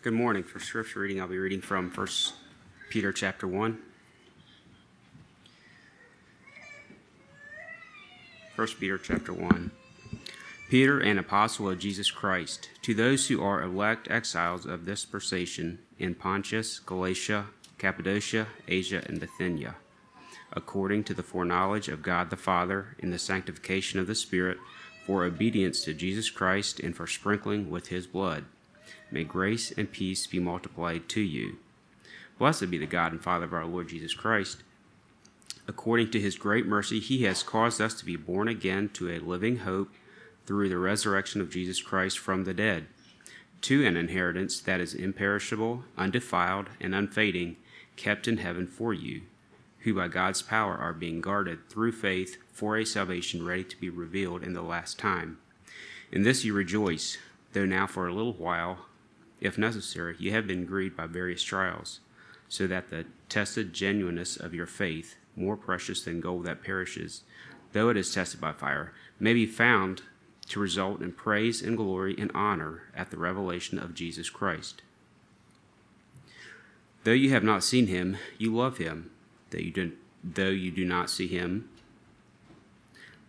Good morning. For scripture reading, I'll be reading from 1 Peter chapter 1. 1 Peter chapter 1. Peter, an apostle of Jesus Christ, to those who are elect exiles of this dispersation in Pontus, Galatia, Cappadocia, Asia, and Bithynia, according to the foreknowledge of God the Father, in the sanctification of the Spirit, for obedience to Jesus Christ and for sprinkling with his blood May grace and peace be multiplied to you. Blessed be the God and Father of our Lord Jesus Christ. According to his great mercy, he has caused us to be born again to a living hope through the resurrection of Jesus Christ from the dead, to an inheritance that is imperishable, undefiled, and unfading, kept in heaven for you, who by God's power are being guarded through faith for a salvation ready to be revealed in the last time. In this you rejoice, though now for a little while if necessary, you have been grieved by various trials, so that the tested genuineness of your faith, more precious than gold that perishes, though it is tested by fire, may be found to result in praise and glory and honor at the revelation of Jesus Christ. Though you have not seen him, you love him. Though you do, though you do not see him,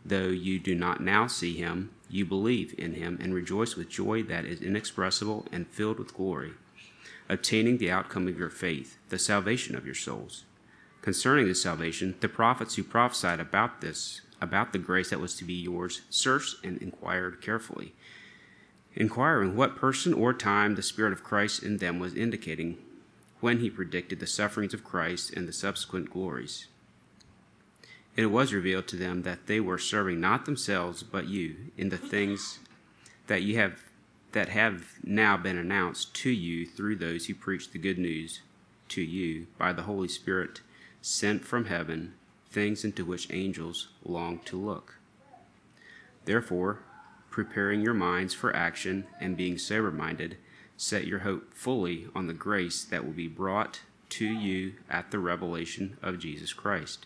though you do not now see him, you believe in him and rejoice with joy that is inexpressible and filled with glory, obtaining the outcome of your faith, the salvation of your souls. Concerning this salvation, the prophets who prophesied about this, about the grace that was to be yours, searched and inquired carefully, inquiring what person or time the Spirit of Christ in them was indicating when he predicted the sufferings of Christ and the subsequent glories it was revealed to them that they were serving not themselves but you in the things that you have that have now been announced to you through those who preach the good news to you by the Holy Spirit sent from heaven, things into which angels long to look. Therefore, preparing your minds for action and being sober minded, set your hope fully on the grace that will be brought to you at the revelation of Jesus Christ.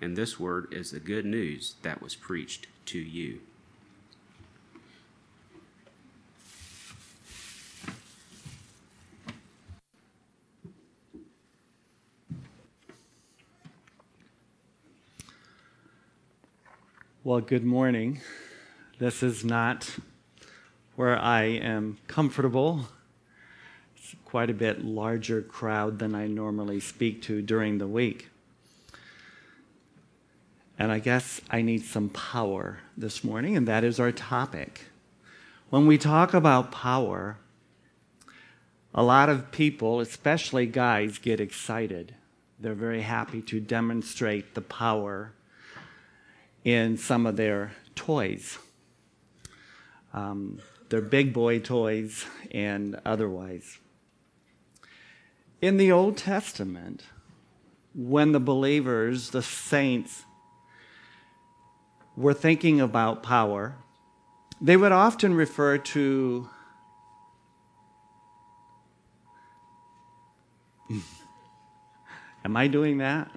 and this word is the good news that was preached to you. Well, good morning. This is not where I am comfortable. It's quite a bit larger crowd than I normally speak to during the week. And I guess I need some power this morning, and that is our topic. When we talk about power, a lot of people, especially guys, get excited. They're very happy to demonstrate the power in some of their toys, um, their big boy toys and otherwise. In the Old Testament, when the believers, the saints, were thinking about power, they would often refer to Am I doing that?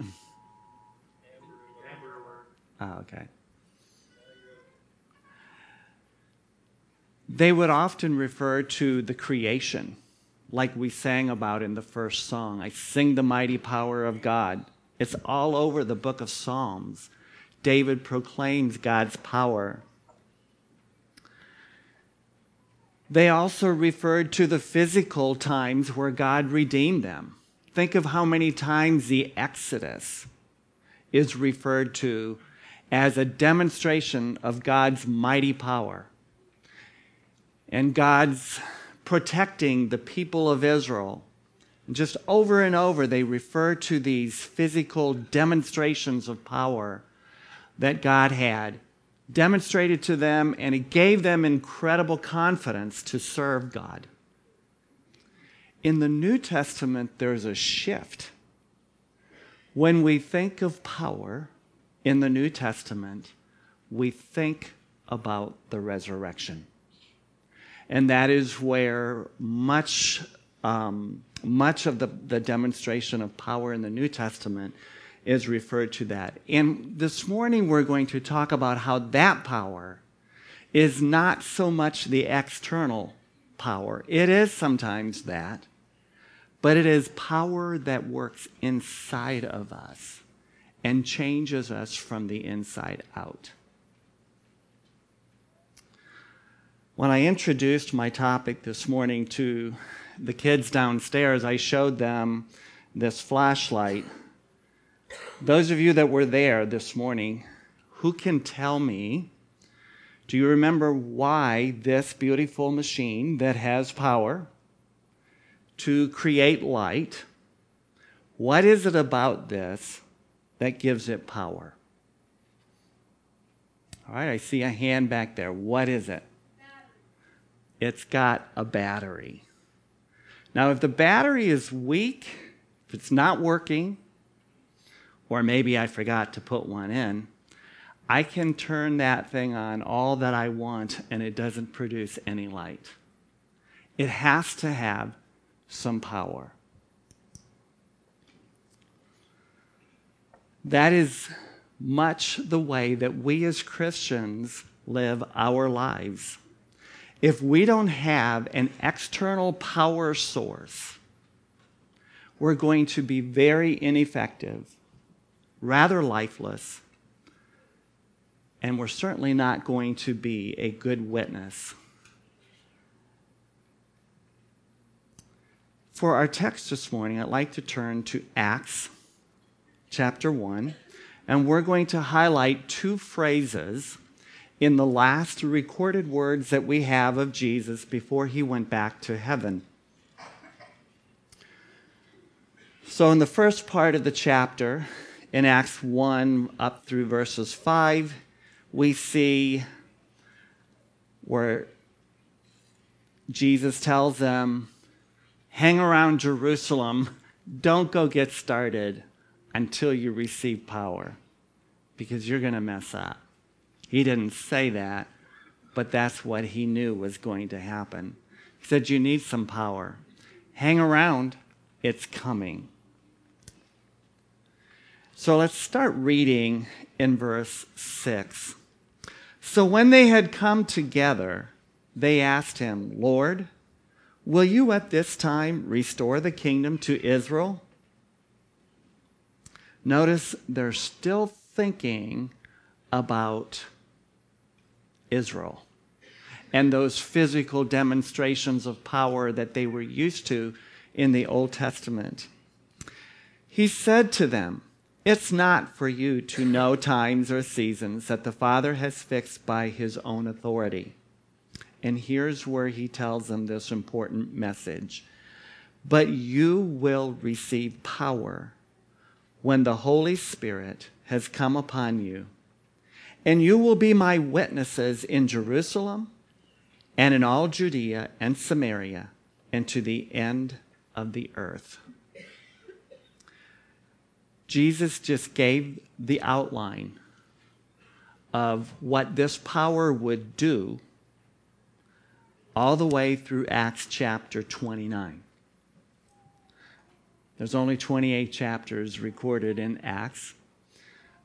Oh, okay. They would often refer to the creation, like we sang about in the first song. I sing the mighty power of God. It's all over the book of Psalms. David proclaims God's power. They also referred to the physical times where God redeemed them. Think of how many times the Exodus is referred to as a demonstration of God's mighty power and God's protecting the people of Israel. And just over and over, they refer to these physical demonstrations of power that God had demonstrated to them, and it gave them incredible confidence to serve God. In the New Testament, there's a shift. When we think of power in the New Testament, we think about the resurrection. And that is where much, um, much of the, the demonstration of power in the New Testament is referred to that. And this morning we're going to talk about how that power is not so much the external power. It is sometimes that, but it is power that works inside of us and changes us from the inside out. When I introduced my topic this morning to the kids downstairs, I showed them this flashlight those of you that were there this morning, who can tell me, do you remember why this beautiful machine that has power to create light, what is it about this that gives it power? All right, I see a hand back there. What is it? It's got a battery. Now, if the battery is weak, if it's not working, or maybe I forgot to put one in, I can turn that thing on all that I want and it doesn't produce any light. It has to have some power. That is much the way that we as Christians live our lives. If we don't have an external power source, we're going to be very ineffective rather lifeless, and we're certainly not going to be a good witness. For our text this morning, I'd like to turn to Acts chapter 1, and we're going to highlight two phrases in the last recorded words that we have of Jesus before he went back to heaven. So, in the first part of the chapter, in Acts 1 up through verses 5, we see where Jesus tells them, hang around Jerusalem, don't go get started until you receive power, because you're going to mess up. He didn't say that, but that's what he knew was going to happen. He said, You need some power. Hang around, it's coming. So let's start reading in verse 6. So when they had come together, they asked him, Lord, will you at this time restore the kingdom to Israel? Notice they're still thinking about Israel and those physical demonstrations of power that they were used to in the Old Testament. He said to them, it's not for you to know times or seasons that the Father has fixed by his own authority. And here's where he tells them this important message. But you will receive power when the Holy Spirit has come upon you. And you will be my witnesses in Jerusalem and in all Judea and Samaria and to the end of the earth. Jesus just gave the outline of what this power would do all the way through Acts chapter 29. There's only 28 chapters recorded in Acts.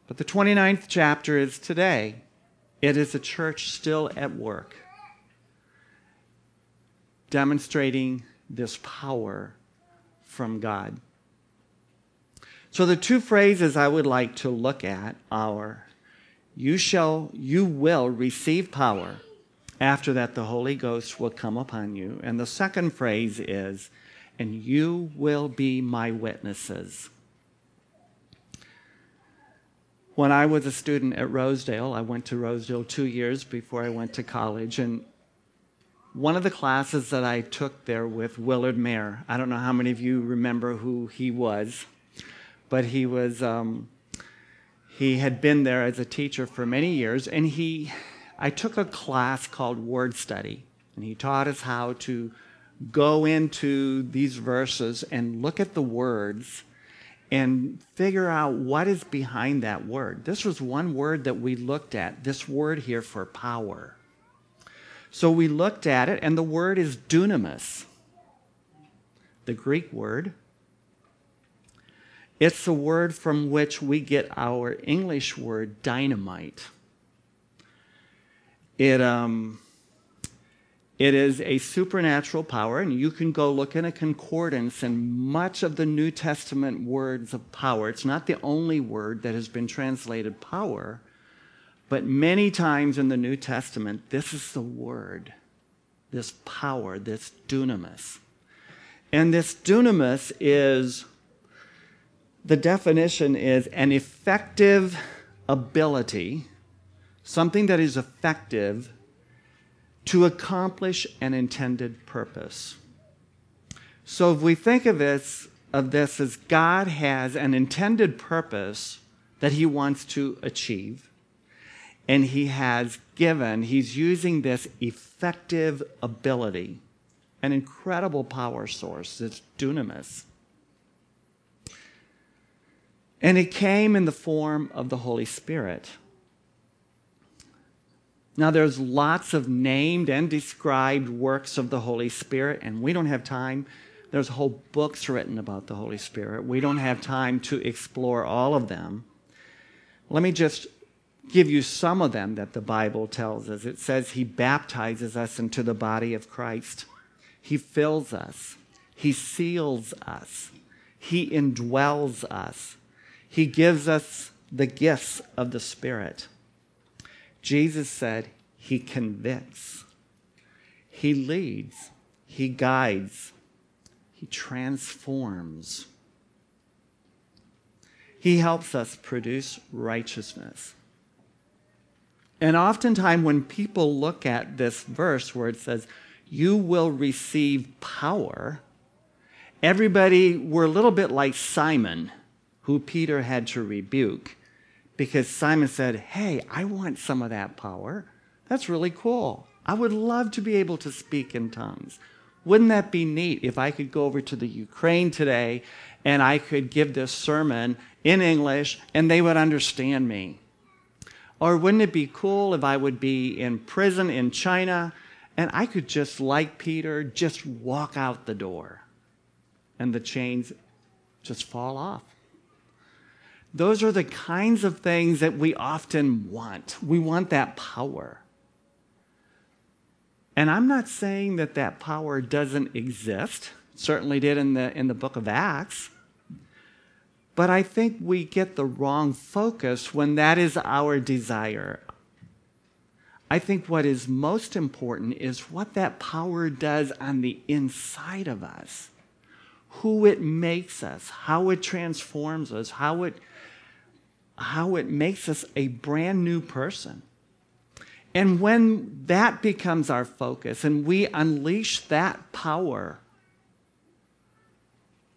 But the 29th chapter is today. It is a church still at work, demonstrating this power from God. So the two phrases I would like to look at are you shall you will receive power after that the Holy Ghost will come upon you. And the second phrase is and you will be my witnesses. When I was a student at Rosedale, I went to Rosedale two years before I went to college, and one of the classes that I took there with Willard Mayer, I don't know how many of you remember who he was, but he was, um, he had been there as a teacher for many years, and he, I took a class called Word Study, and he taught us how to go into these verses and look at the words and figure out what is behind that word. This was one word that we looked at, this word here for power. So we looked at it, and the word is dunamis, the Greek word. It's the word from which we get our English word dynamite. It, um, it is a supernatural power, and you can go look in a concordance and much of the New Testament words of power. It's not the only word that has been translated power, but many times in the New Testament, this is the word, this power, this dunamis. And this dunamis is, the definition is an effective ability, something that is effective to accomplish an intended purpose. So if we think of this, of this as God has an intended purpose that he wants to achieve, and he has given, he's using this effective ability, an incredible power source, this dunamis. And it came in the form of the Holy Spirit. Now, there's lots of named and described works of the Holy Spirit, and we don't have time. There's whole books written about the Holy Spirit. We don't have time to explore all of them. Let me just give you some of them that the Bible tells us. It says He baptizes us into the body of Christ, He fills us, He seals us, He indwells us, He gives us the gifts of the Spirit. Jesus said, He convicts, He leads, He guides, He transforms. He helps us produce righteousness. And oftentimes, when people look at this verse where it says, You will receive power, everybody, we're a little bit like Simon, who Peter had to rebuke because Simon said, Hey, I want some of that power. That's really cool. I would love to be able to speak in tongues. Wouldn't that be neat if I could go over to the Ukraine today and I could give this sermon in English and they would understand me? Or wouldn't it be cool if I would be in prison in China and I could just, like Peter, just walk out the door and the chains just fall off? Those are the kinds of things that we often want. We want that power. And I'm not saying that that power doesn't exist. It certainly did in the, in the book of Acts. But I think we get the wrong focus when that is our desire. I think what is most important is what that power does on the inside of us, who it makes us, how it transforms us, how it how it makes us a brand new person. And when that becomes our focus and we unleash that power,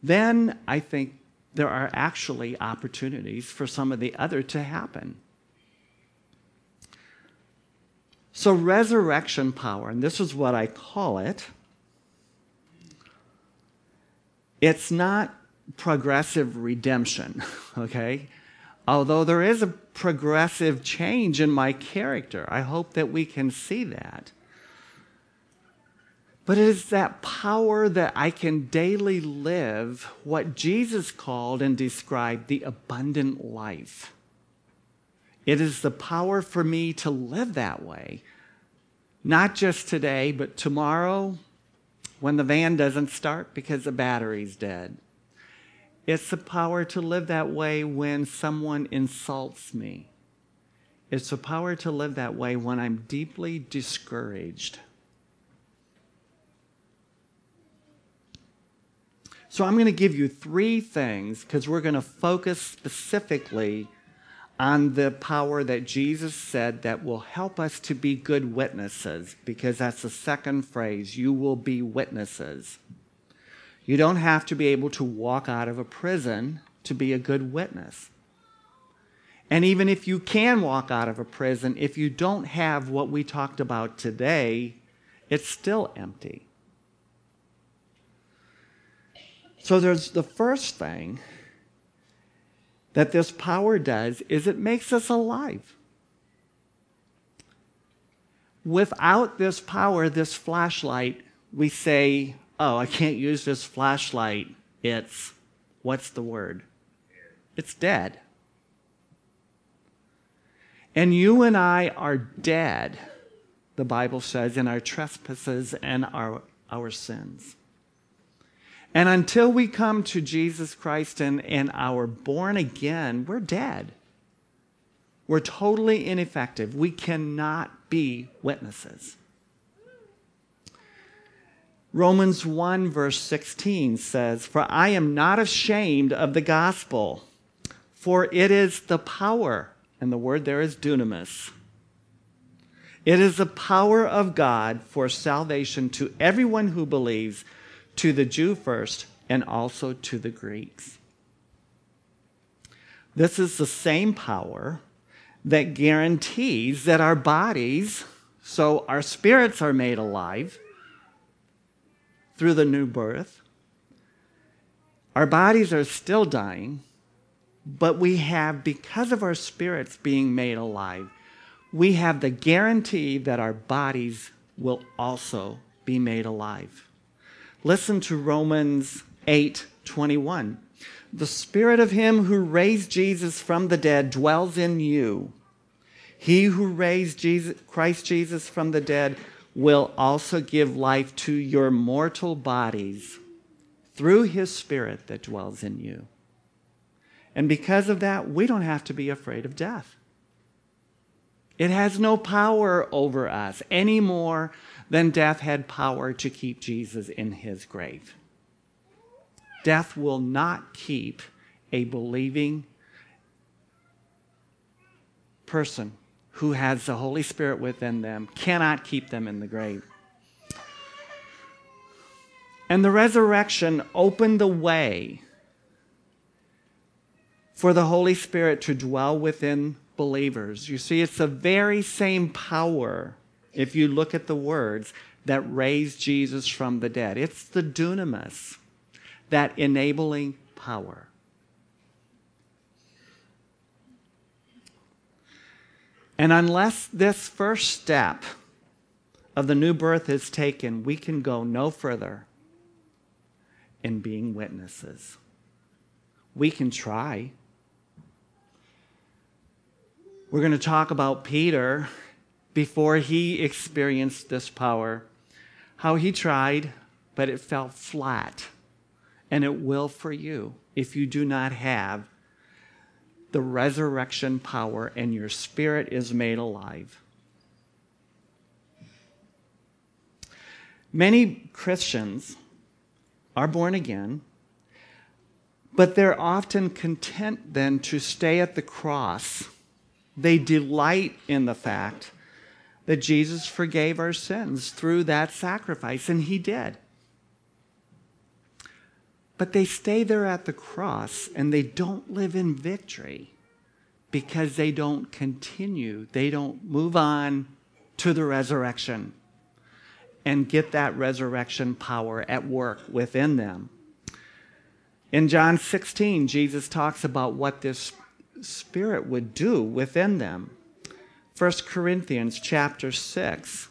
then I think there are actually opportunities for some of the other to happen. So, resurrection power, and this is what I call it, it's not progressive redemption, okay? Although there is a progressive change in my character. I hope that we can see that. But it is that power that I can daily live what Jesus called and described the abundant life. It is the power for me to live that way, not just today, but tomorrow when the van doesn't start because the battery's dead. It's the power to live that way when someone insults me. It's the power to live that way when I'm deeply discouraged. So, I'm going to give you three things because we're going to focus specifically on the power that Jesus said that will help us to be good witnesses, because that's the second phrase you will be witnesses. You don't have to be able to walk out of a prison to be a good witness. And even if you can walk out of a prison, if you don't have what we talked about today, it's still empty. So there's the first thing that this power does is it makes us alive. Without this power, this flashlight, we say, oh, I can't use this flashlight. It's, what's the word? It's dead. And you and I are dead, the Bible says, in our trespasses and our, our sins. And until we come to Jesus Christ and, and are born again, we're dead. We're totally ineffective. We cannot be witnesses. Romans 1, verse 16 says, For I am not ashamed of the gospel, for it is the power, and the word there is dunamis. It is the power of God for salvation to everyone who believes to the Jew first and also to the Greeks. This is the same power that guarantees that our bodies, so our spirits are made alive through the new birth. Our bodies are still dying, but we have, because of our spirits being made alive, we have the guarantee that our bodies will also be made alive. Listen to Romans 8 21. The spirit of him who raised Jesus from the dead dwells in you. He who raised Jesus, Christ Jesus from the dead will also give life to your mortal bodies through his spirit that dwells in you. And because of that, we don't have to be afraid of death. It has no power over us any more than death had power to keep Jesus in his grave. Death will not keep a believing person who has the Holy Spirit within them, cannot keep them in the grave. And the resurrection opened the way for the Holy Spirit to dwell within believers. You see, it's the very same power if you look at the words that raised Jesus from the dead. It's the dunamis, that enabling power. And unless this first step of the new birth is taken, we can go no further in being witnesses. We can try. We're going to talk about Peter before he experienced this power, how he tried, but it fell flat. And it will for you if you do not have the resurrection power and your spirit is made alive. Many Christians are born again, but they're often content then to stay at the cross. They delight in the fact that Jesus forgave our sins through that sacrifice, and He did. But they stay there at the cross and they don't live in victory because they don't continue, they don't move on to the resurrection and get that resurrection power at work within them. In John 16, Jesus talks about what this Spirit would do within them. 1 Corinthians chapter 6.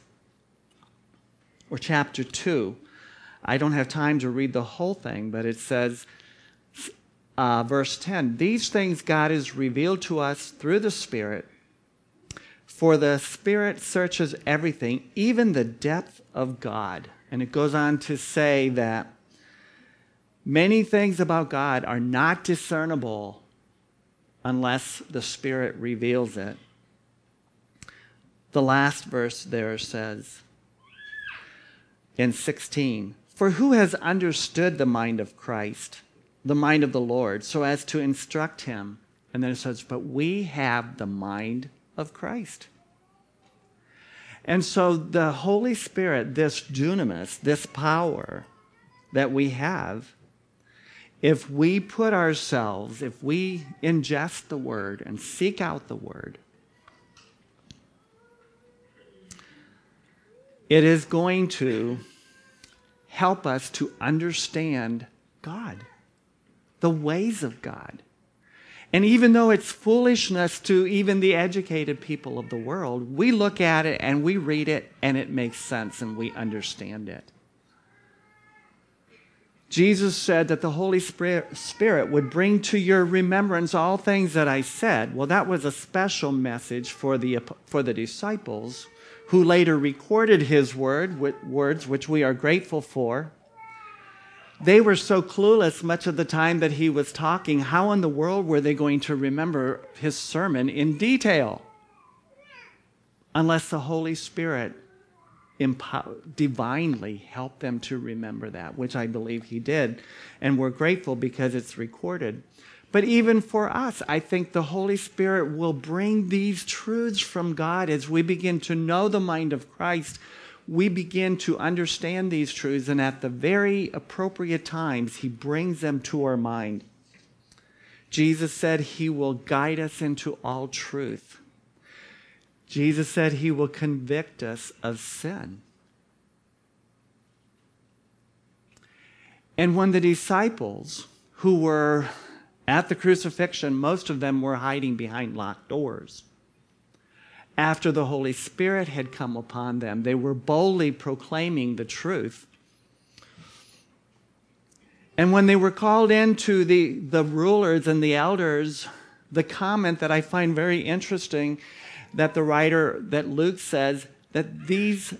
or chapter 2. I don't have time to read the whole thing, but it says, uh, verse 10 These things God has revealed to us through the Spirit, for the Spirit searches everything, even the depth of God. And it goes on to say that many things about God are not discernible unless the Spirit reveals it. The last verse there says in 16, For who has understood the mind of Christ, the mind of the Lord, so as to instruct him? And then it says, But we have the mind of Christ. And so the Holy Spirit, this dunamis, this power that we have, if we put ourselves, if we ingest the word and seek out the word, it is going to help us to understand God, the ways of God. And even though it's foolishness to even the educated people of the world, we look at it and we read it and it makes sense and we understand it. Jesus said that the Holy Spirit would bring to your remembrance all things that I said. Well, that was a special message for the, for the disciples who later recorded his word, words, which we are grateful for. They were so clueless much of the time that he was talking. How in the world were they going to remember his sermon in detail? Unless the Holy Spirit empower, divinely helped them to remember that, which I believe he did. And we're grateful because it's recorded. But even for us, I think the Holy Spirit will bring these truths from God as we begin to know the mind of Christ. We begin to understand these truths, and at the very appropriate times, He brings them to our mind. Jesus said He will guide us into all truth. Jesus said he will convict us of sin. And when the disciples who were at the crucifixion, most of them were hiding behind locked doors. After the Holy Spirit had come upon them, they were boldly proclaiming the truth. And when they were called into the, the rulers and the elders, the comment that I find very interesting that the writer, that Luke says, that these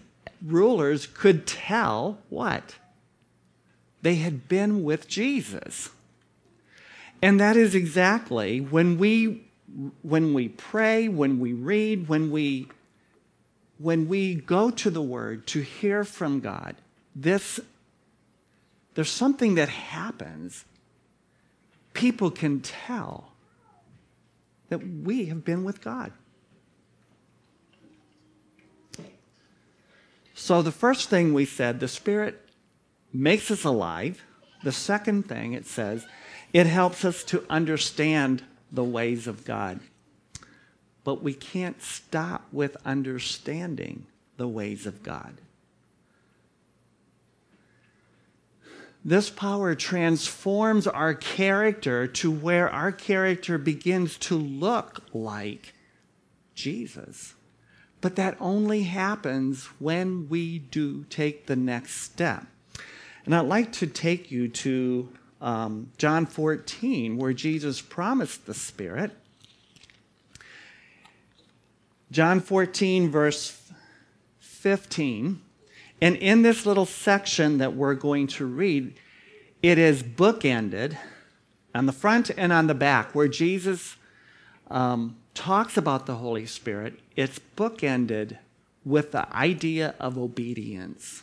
rulers could tell what? They had been with Jesus. And that is exactly when we when we pray, when we read, when we when we go to the word to hear from God, this there's something that happens. People can tell that we have been with God. So, the first thing we said, the Spirit makes us alive. The second thing it says, it helps us to understand the ways of God. But we can't stop with understanding the ways of God. This power transforms our character to where our character begins to look like Jesus. But that only happens when we do take the next step. And I'd like to take you to um, John 14, where Jesus promised the Spirit. John 14, verse 15. And in this little section that we're going to read, it is bookended on the front and on the back, where Jesus um, talks about the Holy Spirit, it's bookended with the idea of obedience.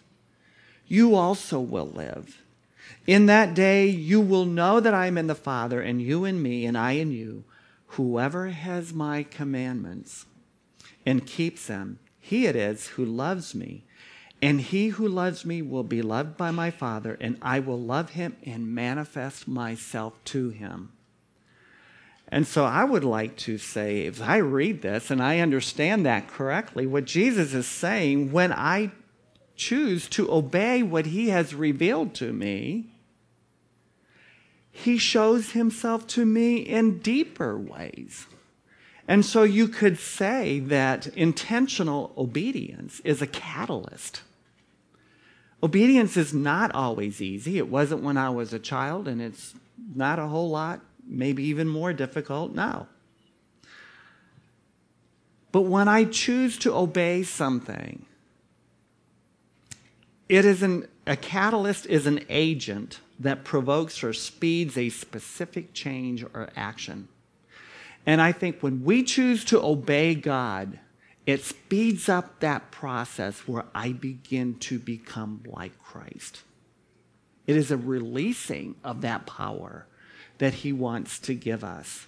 you also will live. In that day, you will know that I am in the Father, and you in me, and I in you. Whoever has my commandments and keeps them, he it is who loves me. And he who loves me will be loved by my Father, and I will love him and manifest myself to him. And so I would like to say, if I read this and I understand that correctly, what Jesus is saying, when I choose to obey what he has revealed to me, he shows himself to me in deeper ways. And so you could say that intentional obedience is a catalyst. Obedience is not always easy. It wasn't when I was a child, and it's not a whole lot, maybe even more difficult now. But when I choose to obey something, it is an, a catalyst is an agent that provokes or speeds a specific change or action. And I think when we choose to obey God, it speeds up that process where I begin to become like Christ. It is a releasing of that power that He wants to give us.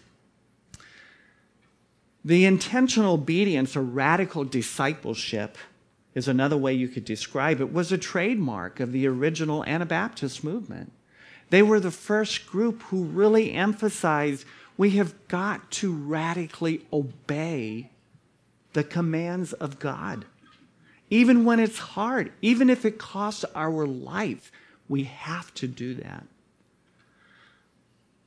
The intentional obedience or radical discipleship is another way you could describe it, was a trademark of the original Anabaptist movement. They were the first group who really emphasized we have got to radically obey the commands of God. Even when it's hard, even if it costs our life, we have to do that.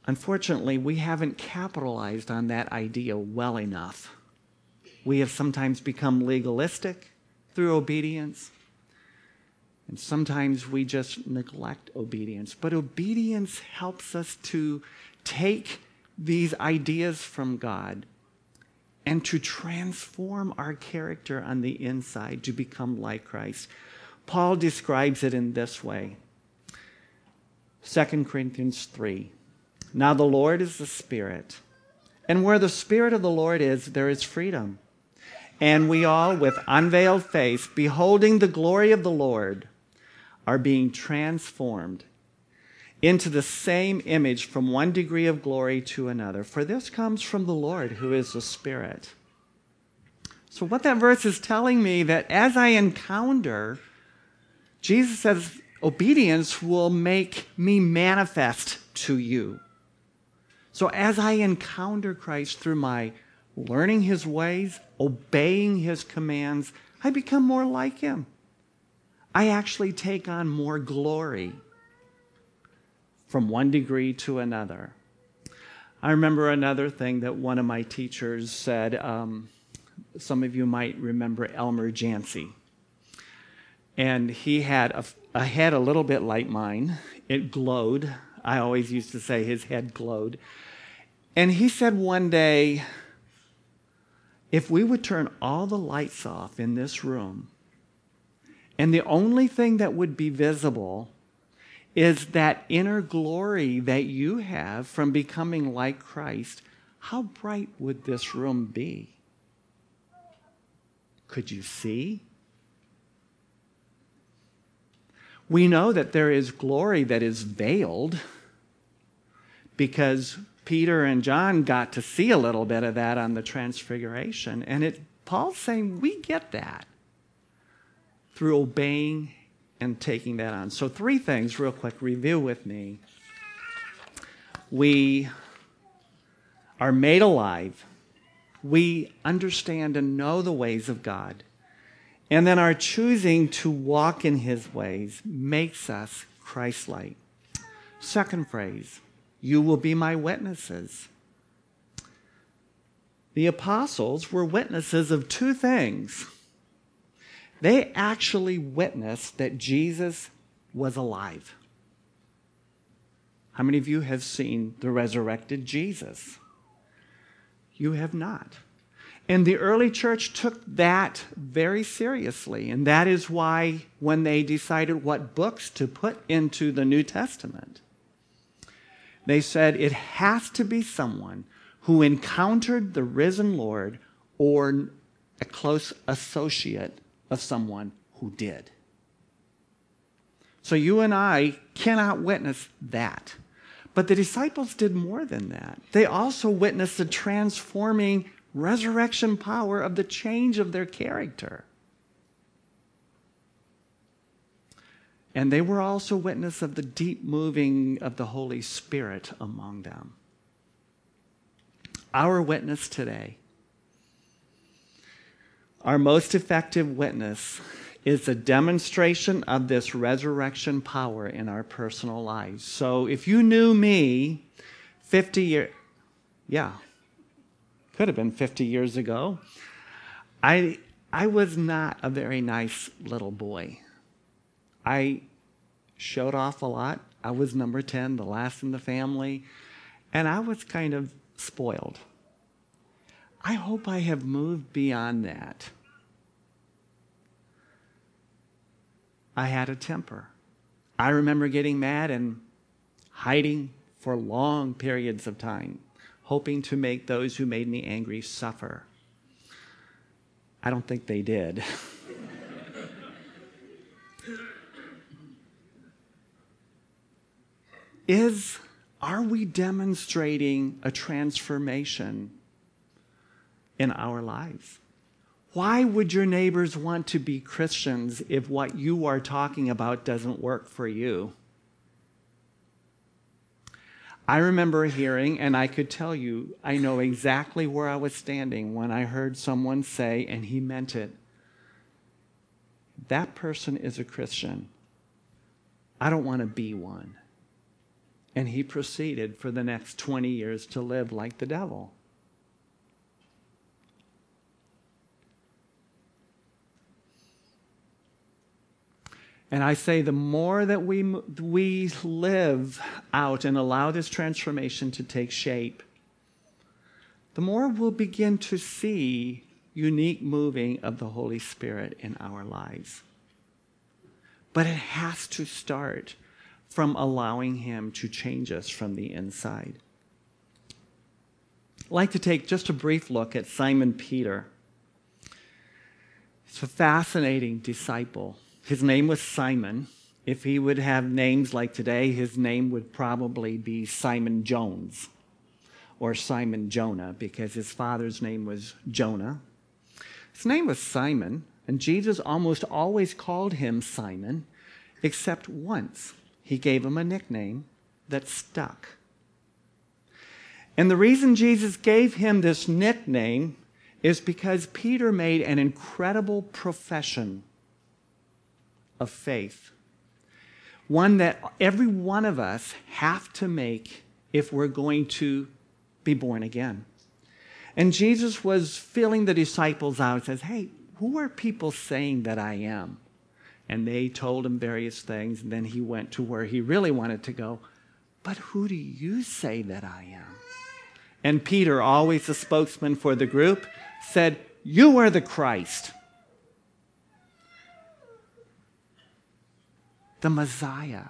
Unfortunately, we haven't capitalized on that idea well enough. We have sometimes become legalistic through obedience. And sometimes we just neglect obedience. But obedience helps us to take these ideas from God and to transform our character on the inside to become like Christ. Paul describes it in this way 2 Corinthians 3. Now the Lord is the Spirit, and where the Spirit of the Lord is, there is freedom. And we all, with unveiled face, beholding the glory of the Lord, are being transformed into the same image from one degree of glory to another. For this comes from the Lord, who is the Spirit. So, what that verse is telling me that as I encounter, Jesus says, obedience will make me manifest to you. So, as I encounter Christ through my learning his ways, obeying his commands, I become more like him. I actually take on more glory from one degree to another. I remember another thing that one of my teachers said. Um, some of you might remember Elmer Jancy. And he had a, a head a little bit like mine. It glowed. I always used to say his head glowed. And he said one day, if we would turn all the lights off in this room, and the only thing that would be visible is that inner glory that you have from becoming like Christ, how bright would this room be? Could you see? We know that there is glory that is veiled because Peter and John got to see a little bit of that on the transfiguration. And it, Paul's saying we get that through obeying and taking that on. So, three things, real quick, review with me. We are made alive, we understand and know the ways of God. And then our choosing to walk in his ways makes us Christ like. Second phrase you will be my witnesses. The apostles were witnesses of two things. They actually witnessed that Jesus was alive. How many of you have seen the resurrected Jesus? You have not. And the early church took that very seriously. And that is why, when they decided what books to put into the New Testament, they said it has to be someone who encountered the risen Lord or a close associate of someone who did. So you and I cannot witness that. But the disciples did more than that. They also witnessed the transforming resurrection power of the change of their character. And they were also witness of the deep moving of the Holy Spirit among them. Our witness today, our most effective witness, is a demonstration of this resurrection power in our personal lives. So if you knew me 50 years, yeah, could have been 50 years ago, I, I was not a very nice little boy. I showed off a lot. I was number 10, the last in the family, and I was kind of spoiled. I hope I have moved beyond that. I had a temper. I remember getting mad and hiding for long periods of time, hoping to make those who made me angry suffer. I don't think they did. Is are we demonstrating a transformation in our lives? Why would your neighbors want to be Christians if what you are talking about doesn't work for you? I remember hearing, and I could tell you, I know exactly where I was standing when I heard someone say, and he meant it, that person is a Christian. I don't want to be one. And he proceeded for the next 20 years to live like the devil. And I say the more that we, we live out and allow this transformation to take shape, the more we'll begin to see unique moving of the Holy Spirit in our lives. But it has to start from allowing Him to change us from the inside. I'd like to take just a brief look at Simon Peter. He's a fascinating disciple. His name was Simon. If he would have names like today, his name would probably be Simon Jones or Simon Jonah because his father's name was Jonah. His name was Simon, and Jesus almost always called him Simon, except once he gave him a nickname that stuck. And the reason Jesus gave him this nickname is because Peter made an incredible profession of faith. One that every one of us have to make if we're going to be born again. And Jesus was filling the disciples out, says, Hey, who are people saying that I am? And they told him various things, and then he went to where he really wanted to go. But who do you say that I am? And Peter, always the spokesman for the group, said, You are the Christ. the Messiah,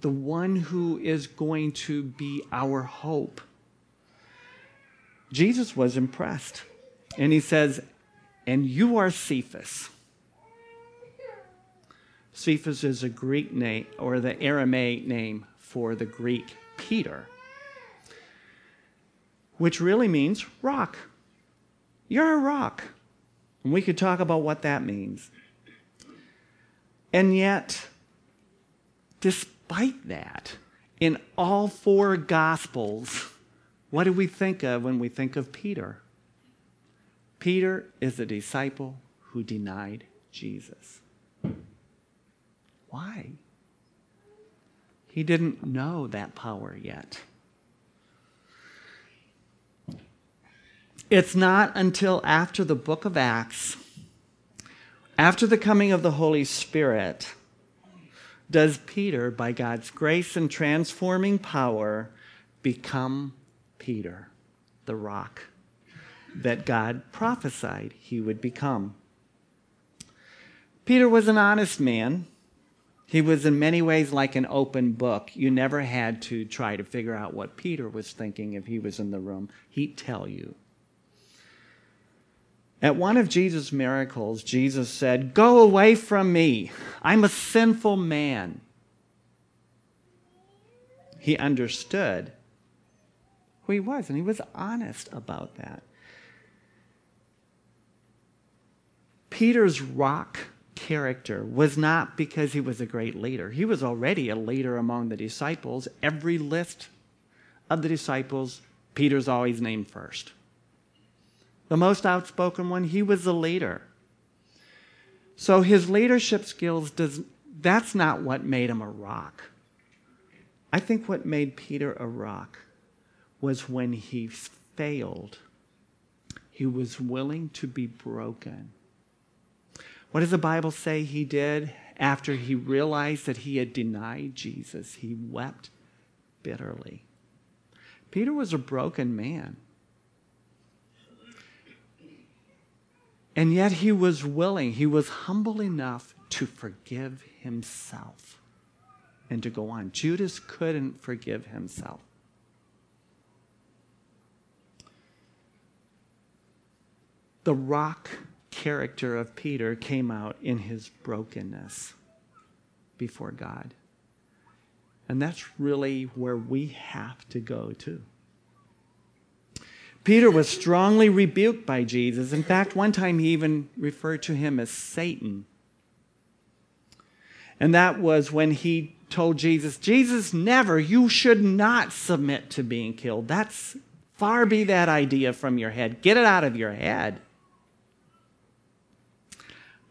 the one who is going to be our hope. Jesus was impressed. And he says, And you are Cephas. Cephas is a Greek name, or the Aramaic name for the Greek Peter, which really means rock. You're a rock. And we could talk about what that means. And yet, Despite that, in all four Gospels, what do we think of when we think of Peter? Peter is a disciple who denied Jesus. Why? He didn't know that power yet. It's not until after the book of Acts, after the coming of the Holy Spirit, does Peter, by God's grace and transforming power, become Peter, the rock that God prophesied he would become. Peter was an honest man. He was in many ways like an open book. You never had to try to figure out what Peter was thinking if he was in the room. He'd tell you. At one of Jesus' miracles, Jesus said, Go away from me. I'm a sinful man. He understood who he was, and he was honest about that. Peter's rock character was not because he was a great leader. He was already a leader among the disciples. Every list of the disciples, Peter's always named first. The most outspoken one, he was the leader. So his leadership skills does that's not what made him a rock. I think what made Peter a rock was when he failed. He was willing to be broken. What does the Bible say he did after he realized that he had denied Jesus? He wept bitterly. Peter was a broken man. And yet he was willing, he was humble enough to forgive himself and to go on. Judas couldn't forgive himself. The rock character of Peter came out in his brokenness before God. And that's really where we have to go to. Peter was strongly rebuked by Jesus. In fact, one time he even referred to him as Satan. And that was when he told Jesus, Jesus, never, you should not submit to being killed. That's far be that idea from your head. Get it out of your head.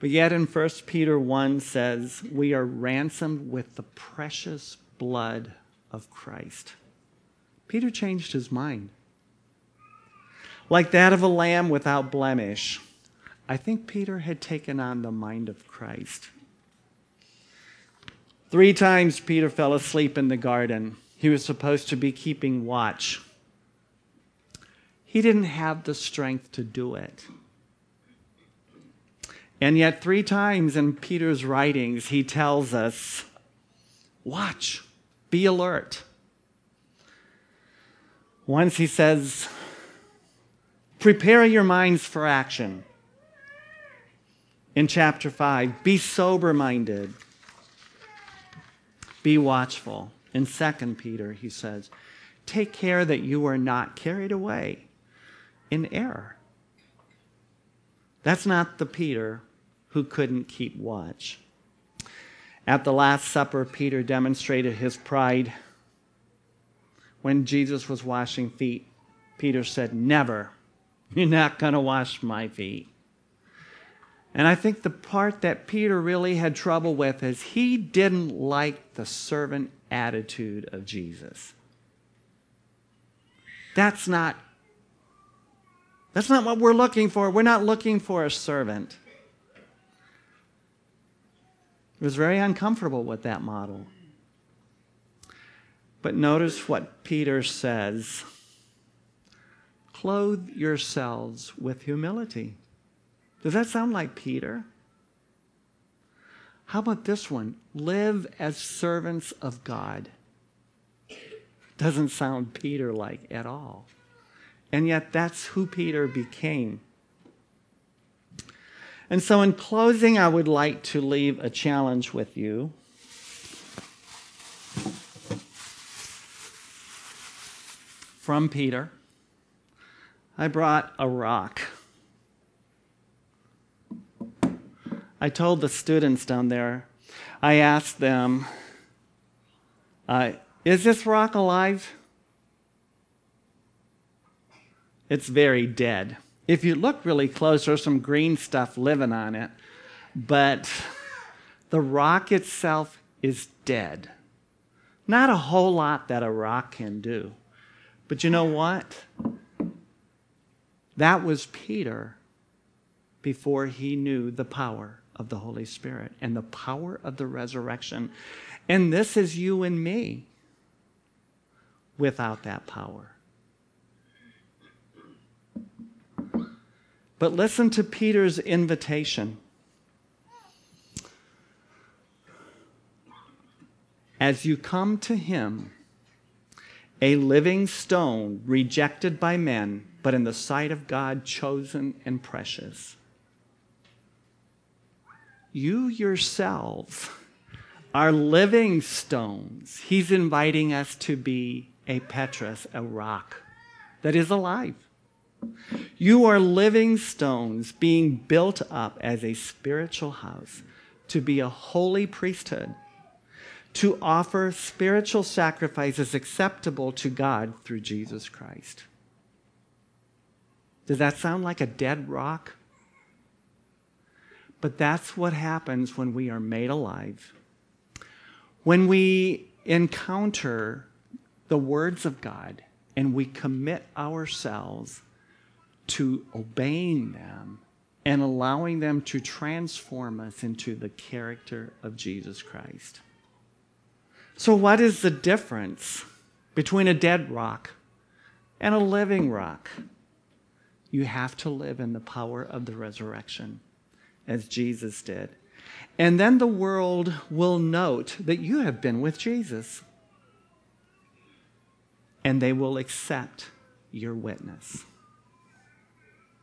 But yet in 1 Peter 1 says, we are ransomed with the precious blood of Christ. Peter changed his mind. Like that of a lamb without blemish, I think Peter had taken on the mind of Christ. Three times Peter fell asleep in the garden. He was supposed to be keeping watch. He didn't have the strength to do it. And yet, three times in Peter's writings, he tells us watch, be alert. Once he says, prepare your minds for action. In chapter 5, be sober minded, be watchful. In 2 Peter, he says, take care that you are not carried away in error. That's not the Peter who couldn't keep watch. At the Last Supper, Peter demonstrated his pride. When Jesus was washing feet, Peter said, Never. You're not going to wash my feet. And I think the part that Peter really had trouble with is he didn't like the servant attitude of Jesus. That's not that's not what we're looking for. We're not looking for a servant. He was very uncomfortable with that model. But notice what Peter says clothe yourselves with humility. Does that sound like Peter? How about this one? Live as servants of God. Doesn't sound Peter like at all. And yet, that's who Peter became. And so, in closing, I would like to leave a challenge with you. From Peter, I brought a rock. I told the students down there, I asked them, uh, Is this rock alive? It's very dead. If you look really close, there's some green stuff living on it, but the rock itself is dead. Not a whole lot that a rock can do. But you know what? That was Peter before he knew the power of the Holy Spirit and the power of the resurrection. And this is you and me without that power. But listen to Peter's invitation. As you come to him, a living stone rejected by men, but in the sight of God chosen and precious. You yourselves are living stones. He's inviting us to be a Petrus, a rock that is alive. You are living stones being built up as a spiritual house to be a holy priesthood, to offer spiritual sacrifices acceptable to God through Jesus Christ. Does that sound like a dead rock? But that's what happens when we are made alive. When we encounter the words of God and we commit ourselves to obeying them and allowing them to transform us into the character of Jesus Christ. So, what is the difference between a dead rock and a living rock? You have to live in the power of the resurrection, as Jesus did. And then the world will note that you have been with Jesus. And they will accept your witness.